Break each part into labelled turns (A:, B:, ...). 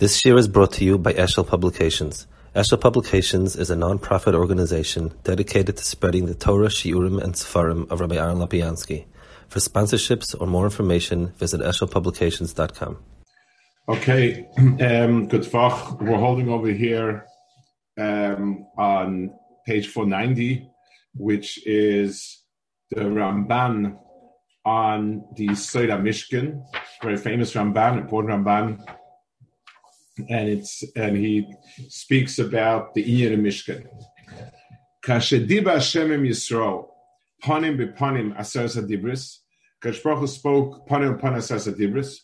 A: This year is brought to you by Eshel Publications. Eshel Publications is a non-profit organization dedicated to spreading the Torah, Shiurim, and Sefarim of Rabbi Aaron Lapiansky. For sponsorships or more information, visit eshelpublications.com.
B: Okay, um, good. We're holding over here um, on page 490, which is the Ramban on the Soida Mishkan, very famous Ramban, important Ramban and it's and he speaks about the Iyer Mishkan. Kashediba Hashem Yisrael, panim bepanim aseres adibris. Kashbaruch spoke panim panim aseres adibris.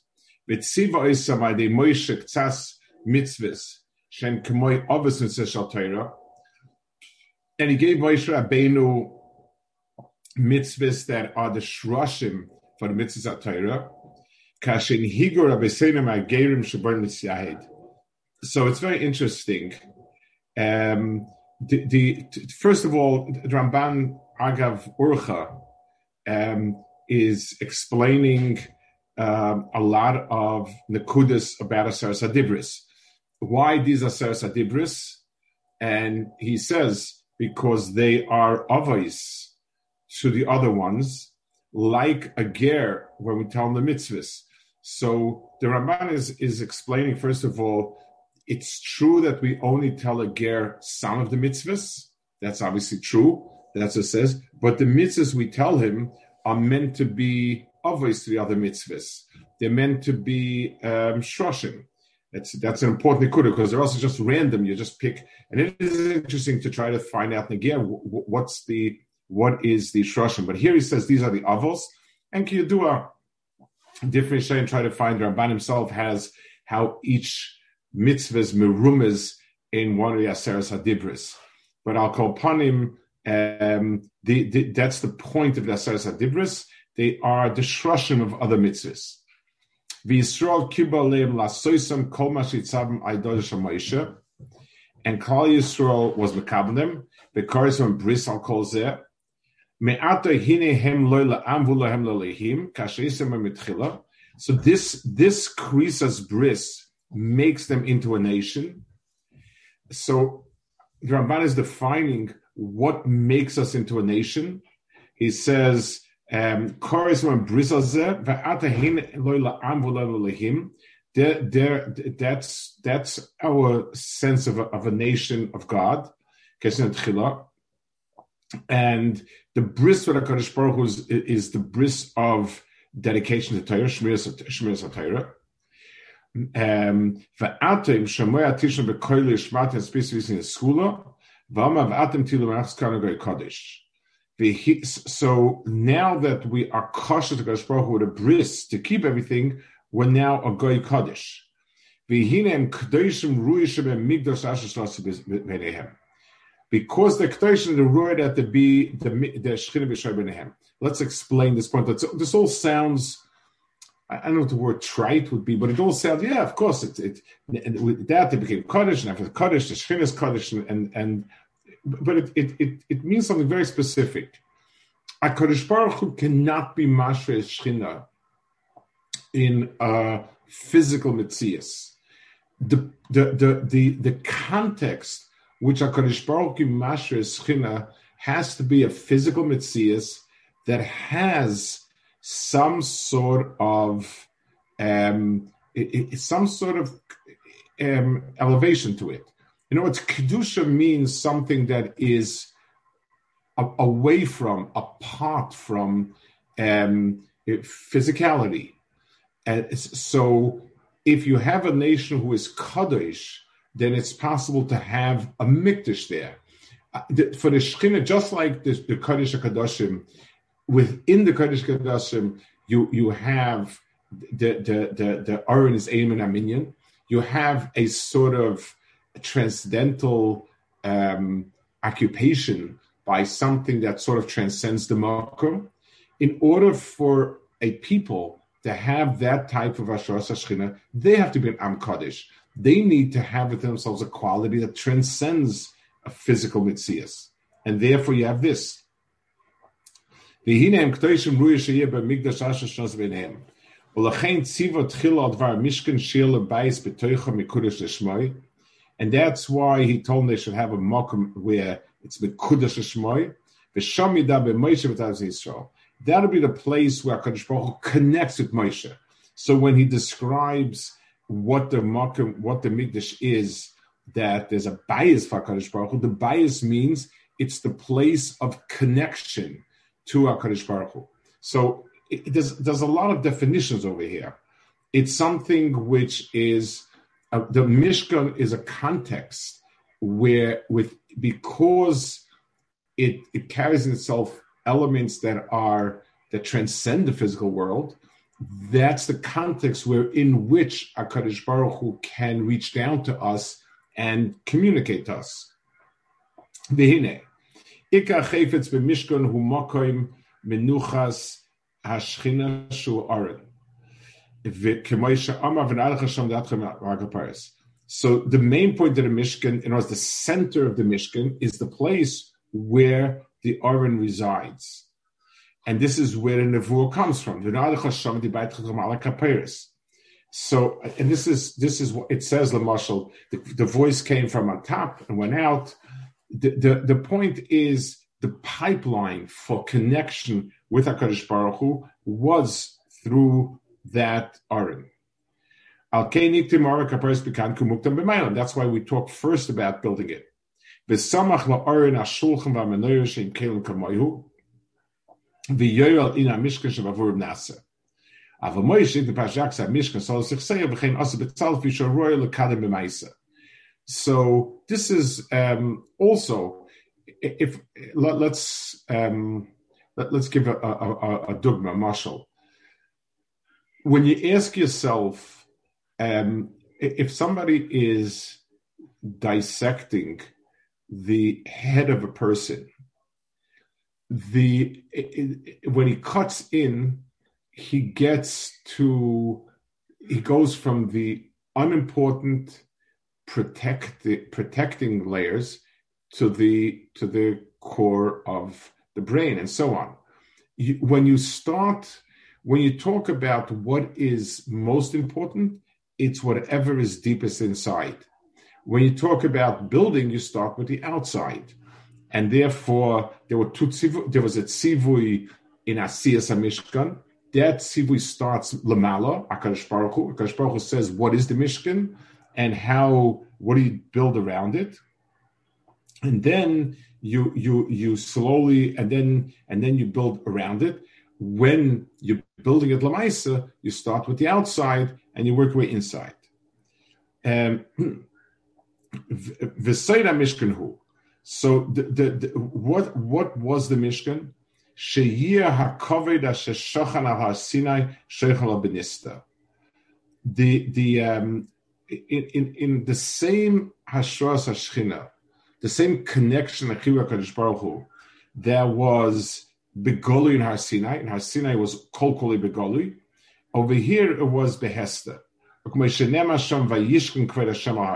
B: Vitziva isa de Moshe ktsas mitzvahs shen k'moy avos mitzvah Torah. And he gave Moshe Rabbeinu mitzvahs that are the shroshim for the mitzvahs of Torah. Kashin higur abesenim agerim shabar mitzvahid so it's very interesting. Um, the, the, first of all, Ramban Agav Urcha um, is explaining um, a lot of nekudas about Aseres Adibris. Why these Aseres Adibris? And he says because they are avos to the other ones, like a ger when we tell them the mitzvahs. So the Ramban is, is explaining, first of all, it's true that we only tell a ger some of the mitzvahs. That's obviously true. That's what it says. But the mitzvahs we tell him are meant to be obviously other mitzvahs. They're meant to be um, shroshim. That's that's an important nikuda because they're also just random. You just pick, and it is interesting to try to find out again what's the what is the shroshim. But here he says these are the avos, and kiyadua different and try to find. Ramban himself has how each mitzvahs merumas in one of the Aseres Hadibris. But I'll call panim, um, the, the, that's the point of the Aseres Hadibris. They are the shroshim of other mitzvahs. V'Yisrael kibaleim lasoisam kol mashitzavim aidol shamoisha. And Klal Yisrael was mekabelim. Because from bris al kol zeh. Me'ata hine hem loy la'am v'lo hem lo lehim. Kasheisem mitchila. So this, this krisas bris, makes them into a nation. So Ramban is defining what makes us into a nation. He says, um, that's that's our sense of a, of a nation of God. And the bris the Kaddish Baruch is, is the bris of dedication to Torah, Shmiras Torah. Um, v'atem shamoy atisha b'koyle shmatem spesivis in skula, v'ama v'atem tilu machskana goy kodesh. So now that we are cautious to Kodesh Baruch with a bris to keep everything, we're now a goy kodesh. Because the Kedoshim and the Ruah that to be the, the Shechina B'Shai B'Nehem. Let's explain this point. That's, this all sounds I don't know what the word trite would be, but it all sounds, yeah, of course, it, it, with that it became Kaddish, and after Kaddish, the Shechin is Kaddish, and, and, but it, it, it, it means something very specific. A Kaddish Baruch Hu cannot be Mashre Shechina in a physical Mitzias. The, the, the, the, the context which a Kaddish Baruch Hu Mashre Shechina has to be a physical Mitzias that has some sort of um, it, it, some sort of um, elevation to it. You know, what kedusha means something that is a, away from, apart from um, physicality. And so, if you have a nation who is kaddish, then it's possible to have a mikdash there. Uh, for the Shekhinah, just like the, the Kaddish Kadoshim, within the Kodesh Kodashim, you you have the the the the Aron is Aim and Arminian. You have a sort of transcendental um, occupation by something that sort of transcends the Makom. In order for a people to have that type of Asher Shechina, they have to be an Am Kaddish. They need to have within themselves a quality that transcends a physical mitzias. And therefore you have this. ולכן ציווה תחילה על דבר משכן שיר לבייס בתויכה מקודש לשמוי, and that's why he told them they should have a mokum where it's Mekudash Shmoy, V'sham Yida Moshe V'taz Yisrael. That'll be the place where Hakadosh Baruch Hu connects with Moshe. So when he describes what the mokum, what the mikdash is, that there's a bias for Hakadosh Baruch Hu. The bias means it's the place of connection to Hakadosh Baruch Hu. So it, there's there's a lot of definitions over here. It's something which is uh, the Mishkan is a context where with because it it carries in itself elements that are that transcend the physical world. That's the context where in which Hakadosh Baruch Hu can reach down to us and communicate to us. V'hine, Chayfetz b'mishkan hu menuchas hashchina shu aron. So the main point of the Mishkan, in other the center of the Mishkan, is the place where the Aron resides. And this is where the Nevuah comes from. So, and this is this is what it says. The the, the voice came from on top and went out. The, the, point is the pipeline for connection with Hakadosh Baruch Hu was through that Aron. That's why we talk first about building it. B'maisa. So this is um, also, if let, us um, let, us give a, a, a, dogma, marshal. When you ask yourself, um, if somebody is dissecting the head of a person, the it, it, when he cuts in he gets to he goes from the unimportant protect the protecting layers to the to the core of the brain and so on. You, when you start when you talk about what is most important it's whatever is deepest inside. When you talk about building you start with the outside. And therefore there were two tzivu, there was a tzivui in asiyas mishkan that Sivui starts Lamala, Akash Baruch Hu. Akash Baruch Hu says, what is the Mishkan and how, what do you build around it? And then you, you, you slowly, and then, and then you build around it. When you're building it Lamaisa, you start with the outside and you work your way inside. Um. So the, the, the, what, what was the Mishkan? The the um, in, in in the same hashras hashchina, the same connection of Kadosh Baruch Hu, there was begoli in Har Sinai, and Har Sinai was kol koli begoli. Over here it was behesta.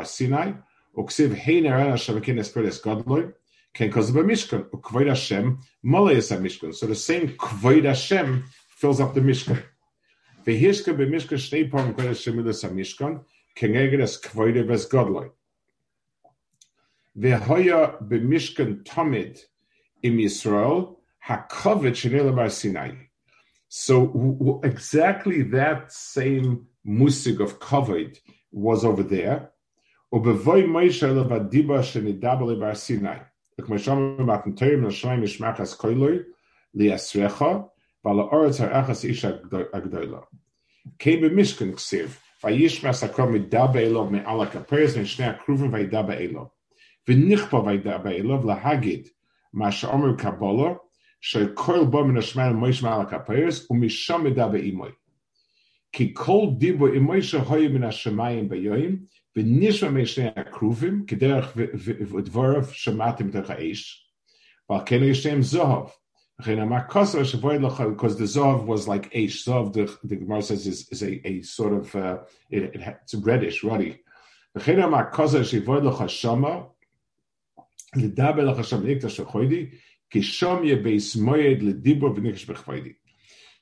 B: Sinai, uksiv heiner ana shavakin esperes godloi, because of a Mishkan. Kvoid Hashem, Malayas Mishkan. So the same Kvoid Hashem fills up the Mishkan. Be Mishkan Shnei Pom Kvoid Hashem Milas Mishkan, kenegedes kvoide ves godloi. Vehoya b'mishkan tamid im Yisrael hakovet shenila bar Sinai. So w- w- exactly that same musig of kovet was over there. Ubevoy Moshe levadiba shenidabale bar Sinai. Ek Moshe matan terim nashmaim mishmachas koiloi liasrecha v'la oretz achas isha agdoila. Came a Mishkan Ksiv. Vayishmas hakom midabe elov me'al ha'kaperes me'shnei ha'kruvim vaydabe elov. V'nichpo vaydabe elov lahagid ma'sha'omer kabbalah she'kol bo min ha'shmar moish me'al ha'kaperes u'misham midabe imoy. Ki kol dibo imoy shehoy min ha'shemayim bayoyim v'nishma me'shnei ha'kruvim k'derech v'dvorav shematim tercha eish. V'al keno zohov. Because the Zov was like a Zov, the, the Gemara says, is, is a, a sort of, uh, it, it, it's reddish, ruddy.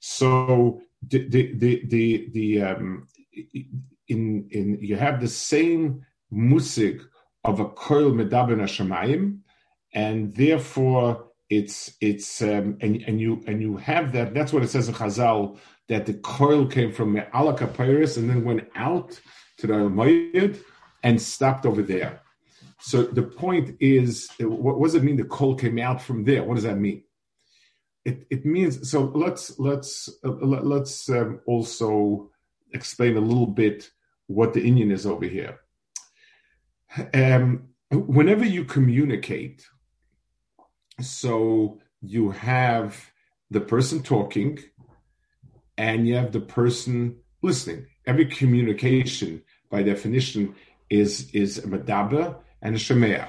B: So the the the the, the um, in in you have the same musik of a koil medaben hashemayim, and therefore it's it's um, and and you and you have that. That's what it says in Chazal that the coil came from Me'ala and then went out to the Almayid and stopped over there. So the point is, what, does it mean? The coal came out from there. What does that mean? It, it means so. Let's let's uh, let's um, also explain a little bit what the inyan is over here. Um, whenever you communicate, so you have the person talking and you have the person listening. Every communication, by definition, is is a medaber and a shemea.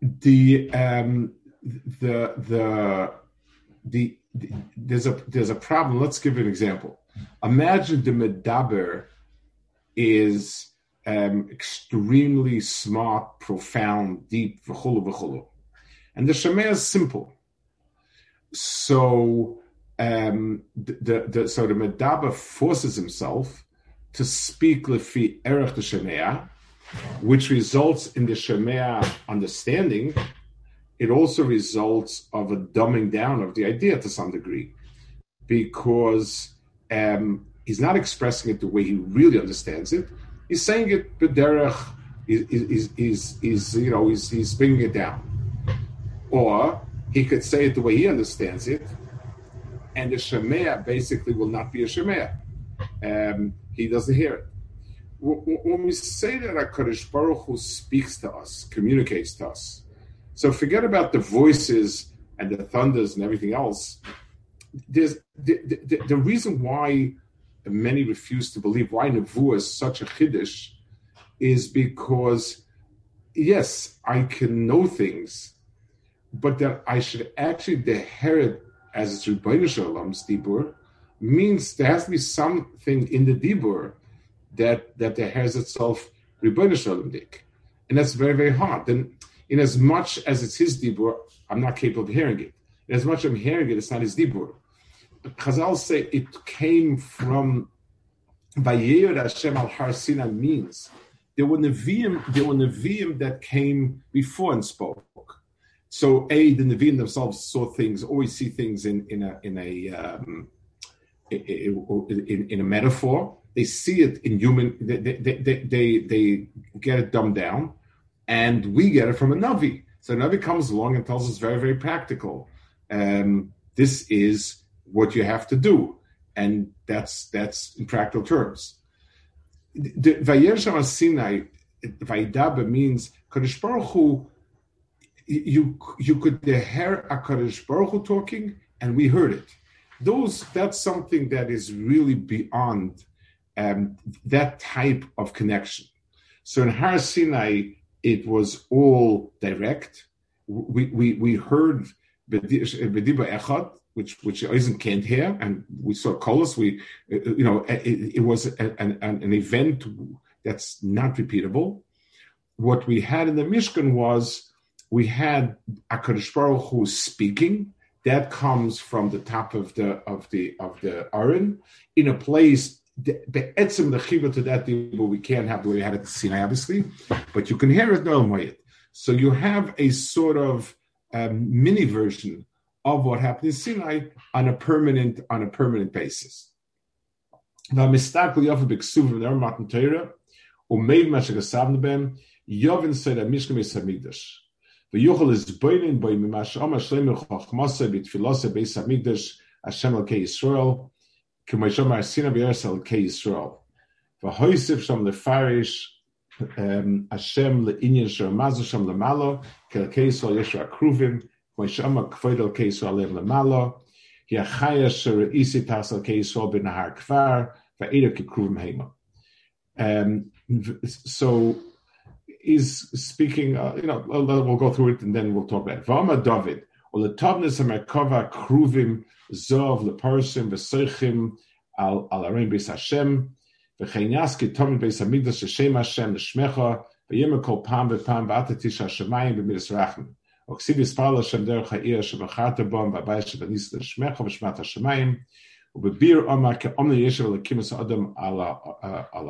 B: The um, the the the, the there's a there's a problem. Let's give an example. Imagine the medaber is um, extremely smart, profound, deep, v'chulu v'chulu. And the Shemaya is simple. So um, the, the, so the Medaba forces himself to speak lefi erech the Shemaya, which results in the Shemaya understanding. It also results of a dumbing down of the idea to some degree, because um, he's not expressing it the way he really understands it. He's saying it b'derech. Is is is is you know he's he's bringing it down, or he could say it the way he understands it, and the shemea basically will not be a shemea. Um, he doesn't hear it. When we say that a Hakadosh Baruch Hu speaks to us, communicates to us, so forget about the voices and the thunders and everything else. There's the, the, the reason why many refuse to believe why Nevuah is such a chiddush is because, yes, I can know things, but that I should actually deherit as it's Rebbeinu Shalom's Dibur means there has to be something in the Dibur that that has itself Rebbeinu Shalom dik. And that's very, very hard. Then in as much as it's his Dibur, I'm not capable of hearing it. As much as I'm hearing it, it's not his Dibur. Chazal say it came from Vayeir Hashem al Har Sinai means there were Nevi'im, there were Nevi'im that came before and spoke. So a the Nevi'im themselves saw things, always see things in in a in a um, in, in, a metaphor. They see it in human. They they, they they, get it dumbed down, and we get it from a Navi. So a Navi comes along and tells us very very practical. Um, this is what you have to do, and that's that's in practical terms. The Vayer Sinai, Vaidaba means Kadosh Baruch Hu, you you could hear a Baruch Hu talking, and we heard it. Those that's something that is really beyond um, that type of connection. So in Har Sinai, it was all direct. We we we heard Bediba Echad, which which Eisen can't hear, and we saw Kolos. We, you know, it, it was an, an, an, event that's not repeatable. What we had in the Mishkan was we had Akadosh Baruch Hu speaking. That comes from the top of the of the of the Aron in a place. The etzim the chiva to that but we can't have the way we had it at Sinai, obviously, but you can hear it no So you have a sort of um, mini version of what happened in Sinai on a permanent on a permanent basis. Yovin said a mishkan hamikdash is boinin boi mimash ama shleimu chachmasa b'tfilose beis hamikdash Hashem al Yisrael k'mayshom arsina v'yeres al Yisrael v'hoisif sham lefarish Hashem le'inyan shar mazu sham lemalo kel Yisrael yeshua kruvim Moishama Kvoidel Keisro Alev Lamalo, Yachaya Shura Isi Tasal Keisro Ben Nahar Kfar, Va'eda Kikruvim Hema. So he's speaking, uh, you know, we'll go through it and then we'll talk about it. Vama David, or the Tovnis Merkova Kruvim Zov Leparsim Veseichim Al Arim Beis Hashem, V'cheinyaski Tomim Beis Hamikdash Shem Hashem L'Shmecha, V'yema Kol Pam V'Pam V'Atatish HaShemayim B'Midas Rachim. וכסיב יספר לשם דרך העיר שבחרת בו, והבית שבניס לשמך ובשמת השמיים, ובביר אומר כאומנה ישב לקימוס האדם על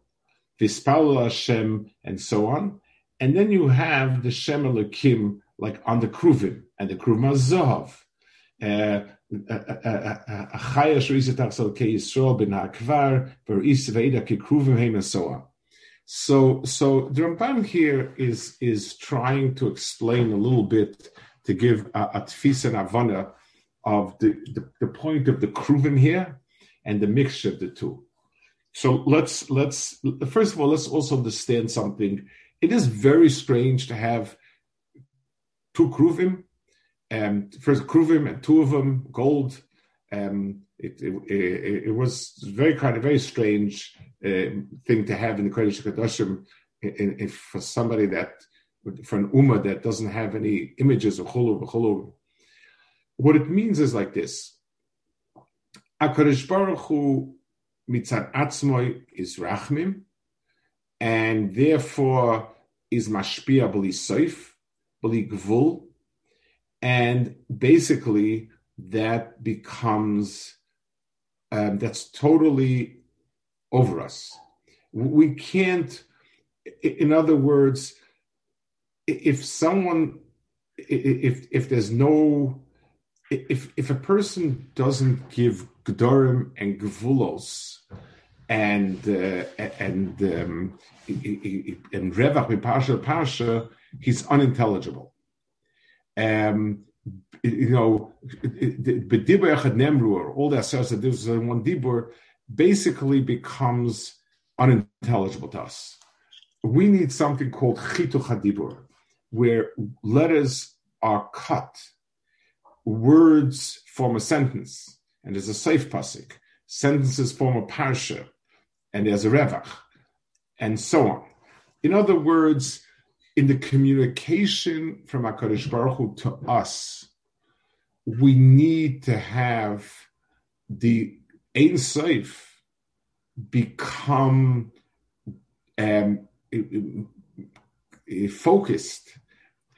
B: Vispal Hashem, and so on. And then you have the Shem Elokim, like on the Kruvim, and the Kruv Mazov. Uh, uh, uh, uh Kruvim and so on. So, so the Ramban here is is trying to explain a little bit to give a, a tfis and avana of the, the, the, point of the kruvim here and the mixture of the two. So let's let's first of all let's also understand something. It is very strange to have two kruvim, and first kruvim and two of them gold. Um, it, it, it, it, was very kind of very strange uh, thing to have in the Kodesh Kadoshim for somebody that for an ummah that doesn't have any images of chulu v'chulu. What it means is like this: Hakadosh Baruch Hu mitzad atzmoi is rachmim, and therefore is mashpia b'li soif, b'li gvul, and basically that becomes um, that's totally over us. We can't, in other words, if someone if if there's no if if a person doesn't give gedorim and gevulos and uh, and um, and revach parsha parsha, he's unintelligible. Um, you know, bedibur echad nemru, all that says that there's one dibur, basically becomes unintelligible to us. We need something called chitu chadibur where letters are cut, words form a sentence, and there's a safe pasuk. Sentences form a parsha, and there's a revach, and so on. In other words, in the communication from Hakadosh Baruch Hu to us, we need to have the Ein Seif become um, focused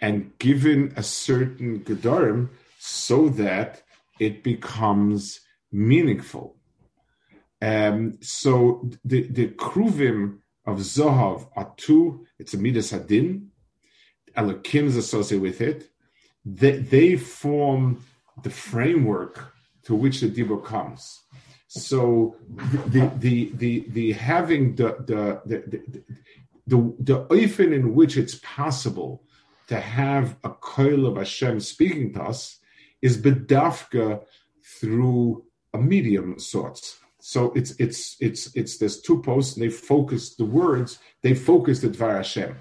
B: and given a certain gedarim so that it becomes meaningful. Um, so the, the kruvim of Zohav are two. It's a midas hadin. Elokim is associated with it. They, they form the framework to which the dibur comes. So the the the the, having the the the the, the, the in which it's possible to have a coil of Hashem speaking to us is bedafka through a medium sorts. So it's it's it's it's there's two posts and they focus the words, they focus the Dvar Hashem.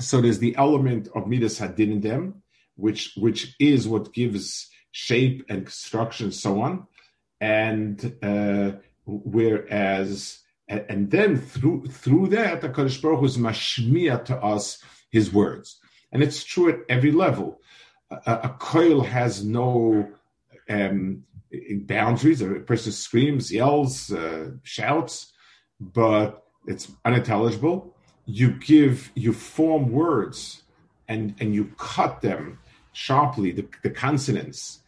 B: So there's the element of Midas Hadin in them, which which is what gives shape and construction and so on. And uh, whereas and, then through through that, the Kaddish Baruch is mashmiya to us his words. And it's true at every level. A, a coil has no um, boundaries. A person screams, yells, uh, shouts, but it's unintelligible. You give, you form words and, and you cut them sharply, the, the consonants,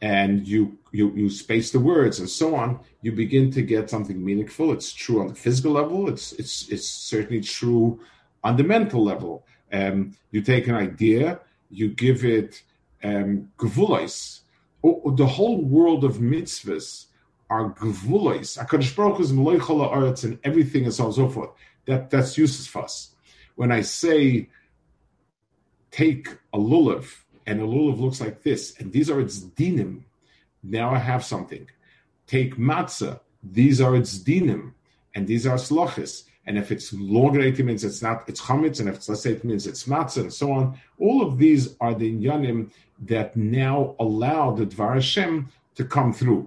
B: and you, you, you space the words and so on. You begin to get something meaningful. It's true on the physical level. It's, it's, it's certainly true on the mental level. Um, you take an idea, you give it um, the whole world of mitzvahs are gvulois. Hakadosh Baruch is aretz and everything and so on and so forth. That that's useless for us. When I say take a lulav and a lulav looks like this, and these are its dinim. Now I have something. Take matzah. These are its dinim, and these are slochis. And if it's longer it means it's not, it's chametz. And if it's less it means it's matzah and so on. All of these are the inyanim that now allow the Dvar Hashem to come through.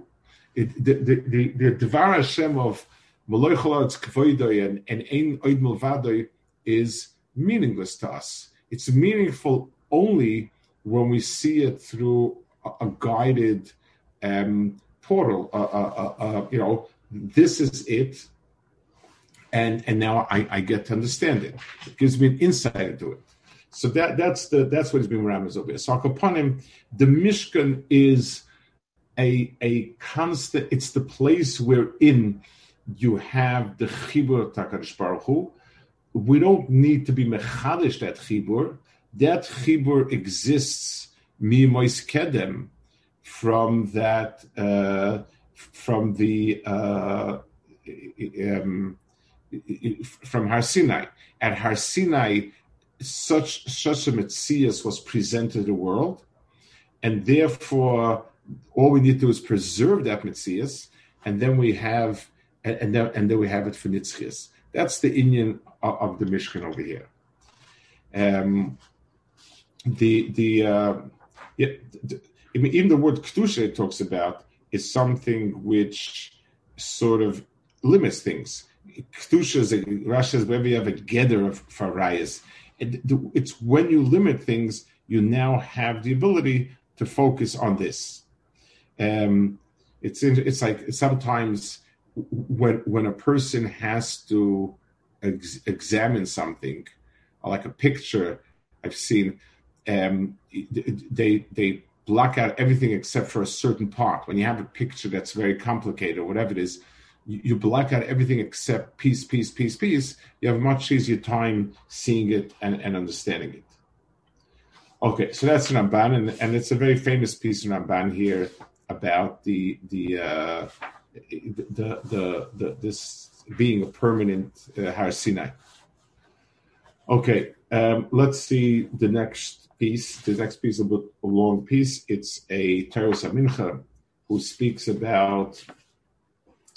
B: it, the, the, the, the Devar Hashem of Maloi Cholotz Kvoidoi and, and Ein Oid Milvadoi is meaningless to us. It's meaningful only when we see it through a, a guided um, portal. Uh, uh, uh, uh, you know, this is it, and and now I, I, get to understand it. It gives me an insight into it. So that that's the that's what he's being rammed over. So upon him, the Mishkan is a a constant. It's the place wherein you have the chibur Takarish Baruch Hu. We don't need to be mechadish that chibur. That chibur exists mi mois kedem from that uh, from the uh, um, from Har Sinai. At Har Sinai, such such a Metzias was presented to the world, and therefore all we need to do is preserve that Metzias, and then we have and, and then and then we have it for Nitzchias. That's the inyan of, of, the Mishkan over here. Um, the the, uh, yeah, the, even the word kedusha talks about is something which sort of limits things. Kedusha is a Rashi says wherever you have a gather of farayas. It's when you limit things, you now have the ability to focus on this. Um, it's it's like sometimes when when a person has to ex- examine something, like a picture I've seen, um, they they block out everything except for a certain part. When you have a picture that's very complicated or whatever it is, you, block out everything except piece, piece, piece, piece. You have much easier time seeing it and, and understanding it. Okay, so that's Ramban, and, and it's a very famous piece in Ramban here about the the uh, the, the, the this being a permanent uh, Har Sinai. Okay, um, let's see the next piece. The next piece is a, long piece. It's a Teros Mincha who speaks about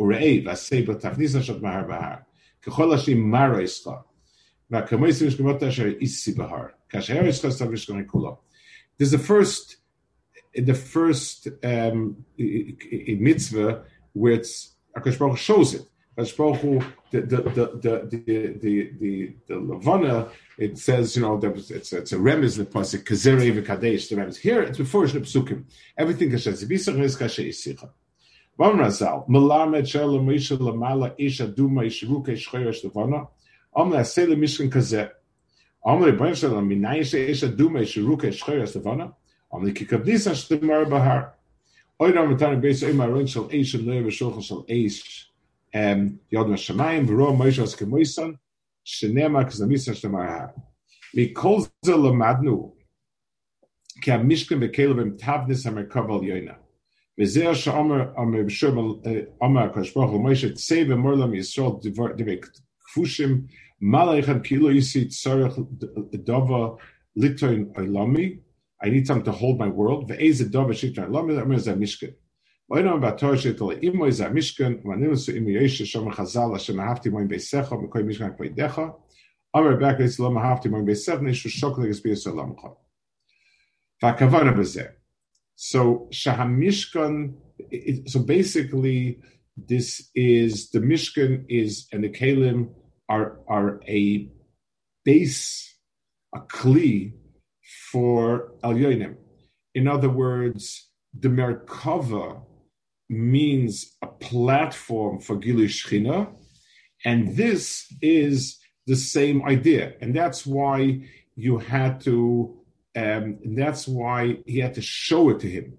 B: וראה ועשה בתכניסו של מהר בהר, ככל אשר מרה יסחה, והכמויסים משכמות אשר איסי בהר, כאשר יסחה סתם משכמי כולו. There's the first the first um, mitzvah where it's Akash Baruch shows it. Akash Baruch the the the the the the the Lavana, it says you know it's it's a remez the pasuk kazerei v'kadesh the remez here it's before the psukim everything kasher zibisach is kasher isicha. Um, Yod Mashamayim v'ro Moshe kemoisan shenema kazamisa shtemar har. Mikol ze oilami I need something to hold my world. V'akavana b'zeh. So shahamishkan. So basically, this is the mishkan is and the kalim are are a base, a kli for Al Yonim. In other words, the Merkava means a platform for Gilu and this is the same idea, and that's why you had to. Um, and that's why he had to show it to him.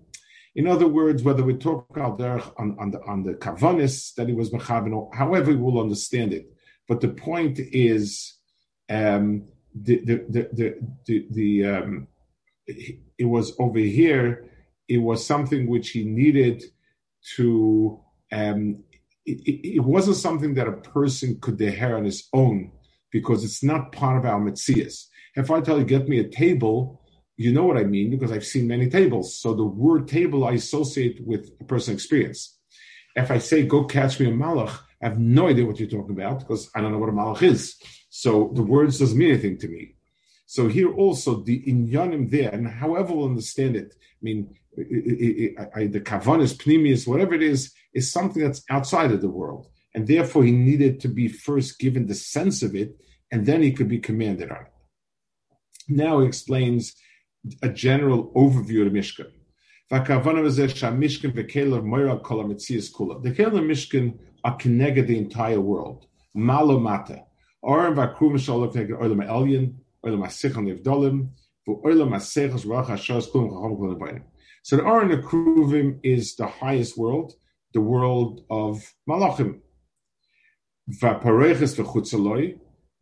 B: In other words, whether we talk about on, on the on the kavanis that he was mechavin, however we will understand it, but the point is um, the the the the, the, um, it was over here. It was something which he needed to um, it, it, wasn't something that a person could deher on his own because it's not part of our metzias. If I tell you, get me a table, you know what I mean because I've seen many tables. So the word table I associate with a personal experience. If I say, go catch me a malach, I have no idea what you're talking about because I don't know what a malach is. So the words doesn't mean anything to me. So here also the inyanim there, and however we'll understand it, I mean, it, it, it, the kavanis, pnimius, whatever it is, is something that's outside of the world. And therefore he needed to be first given the sense of it, and then he could be commanded on it. Now he explains a general overview of the Mishkan. The Kelim Mishkan are connected the entire world. Malo mata. Oren v'akrum b'ayim. So the Oren Akruvim is the highest world, the world of Malachim.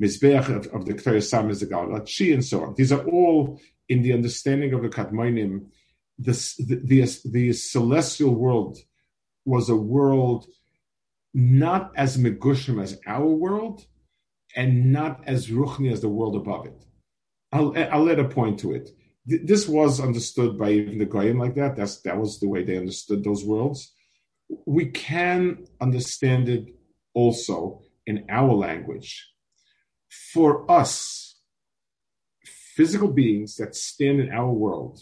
B: Mizbeach of, of the Kether Sam is the and so on. These are all in the understanding of the Kadmonim. The, the, the, the celestial world was a world not as megushim as our world, and not as ruchni as the world above it. I'll, I'll let a point to it. This was understood by even the Goyim like that. That's, that was the way they understood those worlds. We can understand it also in our language for us, physical beings that stand in our world,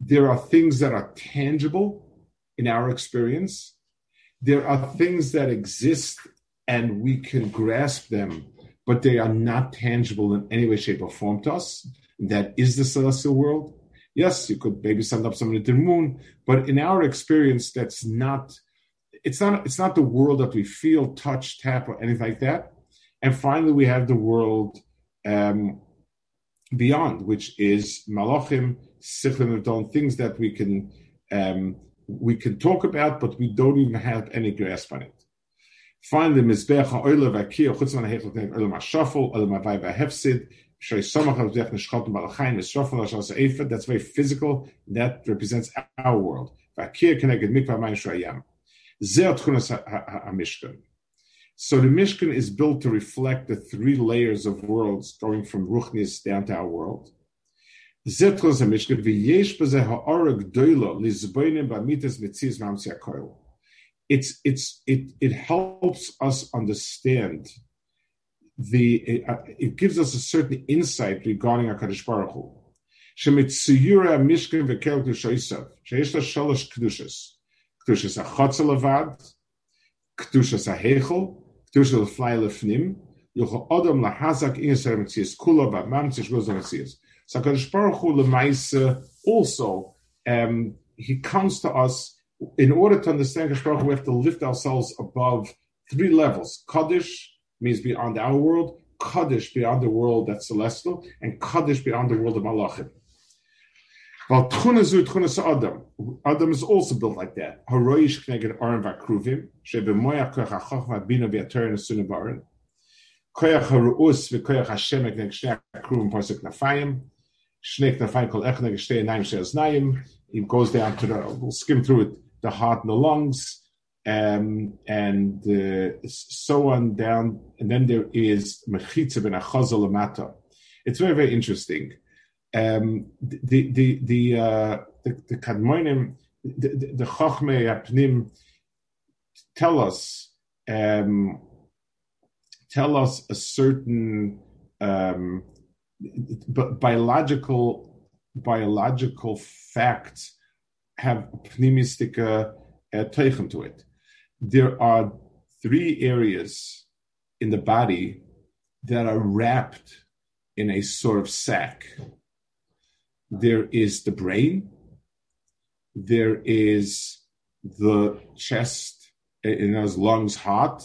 B: there are things that are tangible in our experience. There are things that exist and we can grasp them, but they are not tangible in any way, shape, or form to us. That is the celestial world. Yes, you could maybe send up somebody to the moon, but in our experience, that's not. It's not. It's not the world that we feel, touch, tap, or anything like that. And finally, we have the world um, beyond, which is malachim, sichlim of things that we can um, we can talk about, but we don't even have any grasp on it. Finally, mizbech ha'oila v'akiyah chutz man ha'hechot nek olam ha'shafol, olam ha'vay v'hefsid, shoy somach ha'vdech neshchotim balachayim, ha'shafol ha'shas ha'efed, that's very physical, that represents our world. V'akiyah keneged mikvah mayim shoyam. Zeh tchunas ha'mishkan. So the Mishkan is built to reflect the three layers of worlds going from Ruchnis down to our world. It's it's it it helps us understand the it, uh, it gives us a certain insight regarding Hakadosh Baruch Hu. Shemitzuyura Mishkan v'kel Kedushayisav sheyesh la shalosh kedushas kedushas achotzel avad kedushas ahechel Metzias. So HaKadosh also, um, he comes to us, in order to understand HaKadosh we have to lift ourselves above three levels. Kaddish means beyond our world, Kaddish beyond the world that's celestial, and Kaddish beyond the world of Malachim. Adam. Adam is also built like that. Haroish Kneged Vakruvim, Koyach HaChochma Bina Baron. Koyach HaRu'us Hashem Kneged Shnei HaKruvim Pasuk Nafayim. Shnei Kol Ech Kneged. It goes down to the, we'll skim through it, the heart and the lungs, um, and uh, so on down. And then there is Mechitza Ben Achazal It's very, very interesting um, the the the uh, the, the Kadmonim, the, the, the Apnim tell us um, tell us a certain um, biological biological facts have pneumistic uh, to it. There are three areas in the body that are wrapped in a sort of sack there is the brain, there is the chest in his lungs hot,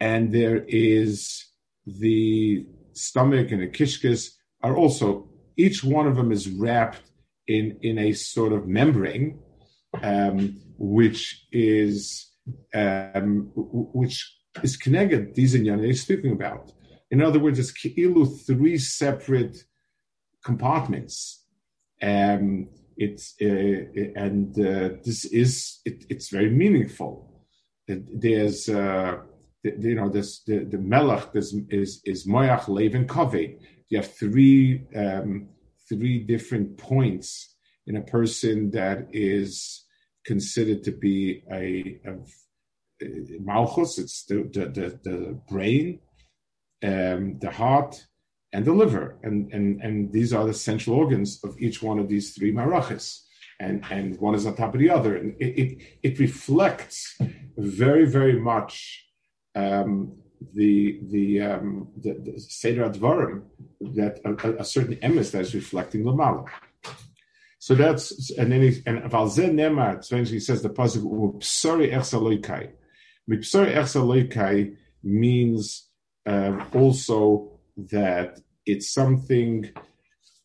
B: and there is the stomach and the kishkis are also each one of them is wrapped in in a sort of membrane, um, which is um, which is connected. These inyan is speaking about. In other words, it's ki'ilu three separate compartments. Um, it's uh, and uh, this is it, it's very meaningful. There's uh, you know this the, the melech is is is moyach levin kaveh. You have three um, three different points in a person that is considered to be a, a, a malchus. It's the the, the, the brain, um, the heart, and the liver, and, and and these are the central organs of each one of these three marachis, and and one is on top of the other, and it it, it reflects very very much um, the the um, the, the seder advarim that a, a, certain emes that is reflecting the lamala. So that's and then he, and valzen nemar. So he says the pasuk psari echsaloikai. Psari echsaloikai means uh, also that it's something,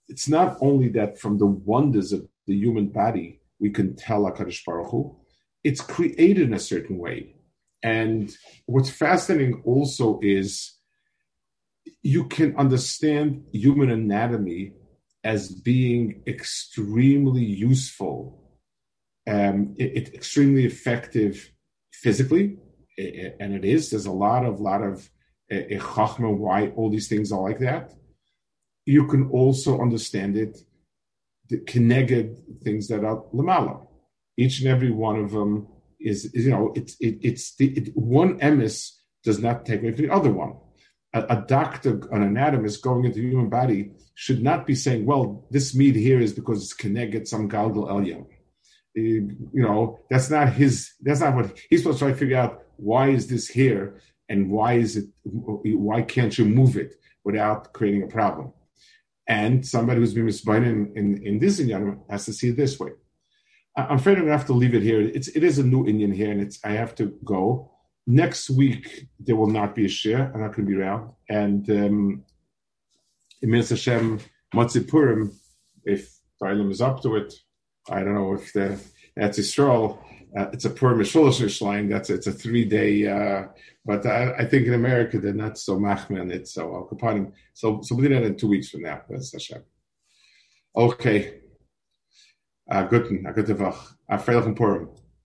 B: it's not only that from the wonders of the human body we can tell HaKadosh Baruch Hu, it's created in a certain way. And what's fascinating also is you can understand human anatomy as being extremely useful, um, it, it, extremely effective physically, eh, eh, and it is. There's a lot of lot of eh, chachma why all these things are like that. You can also understand it, the connected things that are lamala. Each and every one of them is, is you know, it's it, it's the it, one emis does not take away from the other one. A, a, doctor, an anatomist going into the human body should not be saying, well, this meat here is because it's connected some galgal elyon. Uh, you know, that's not his, that's not what he's supposed to try to figure out why is this here and why is it why can't you move it without creating a problem and somebody who's been misbinded in, in, in this inyan has to see it this way. I'm afraid i'm going to have to leave it here. It's it is a new inyan here and it's i have to go. Next week there will not be a share. I'm not going to be around. And um Emir Hashem Matzipurim, if Thailand is up to it, I don't know if the, that's Israel, uh, it's a Mishulish line. That's it's a three day. Uh, but I, I, think in America they're not so machman. It's so Al Kapanim. So so we'll do that in two weeks from now. That's Hashem. Okay. Uh, good. A good. A Purim.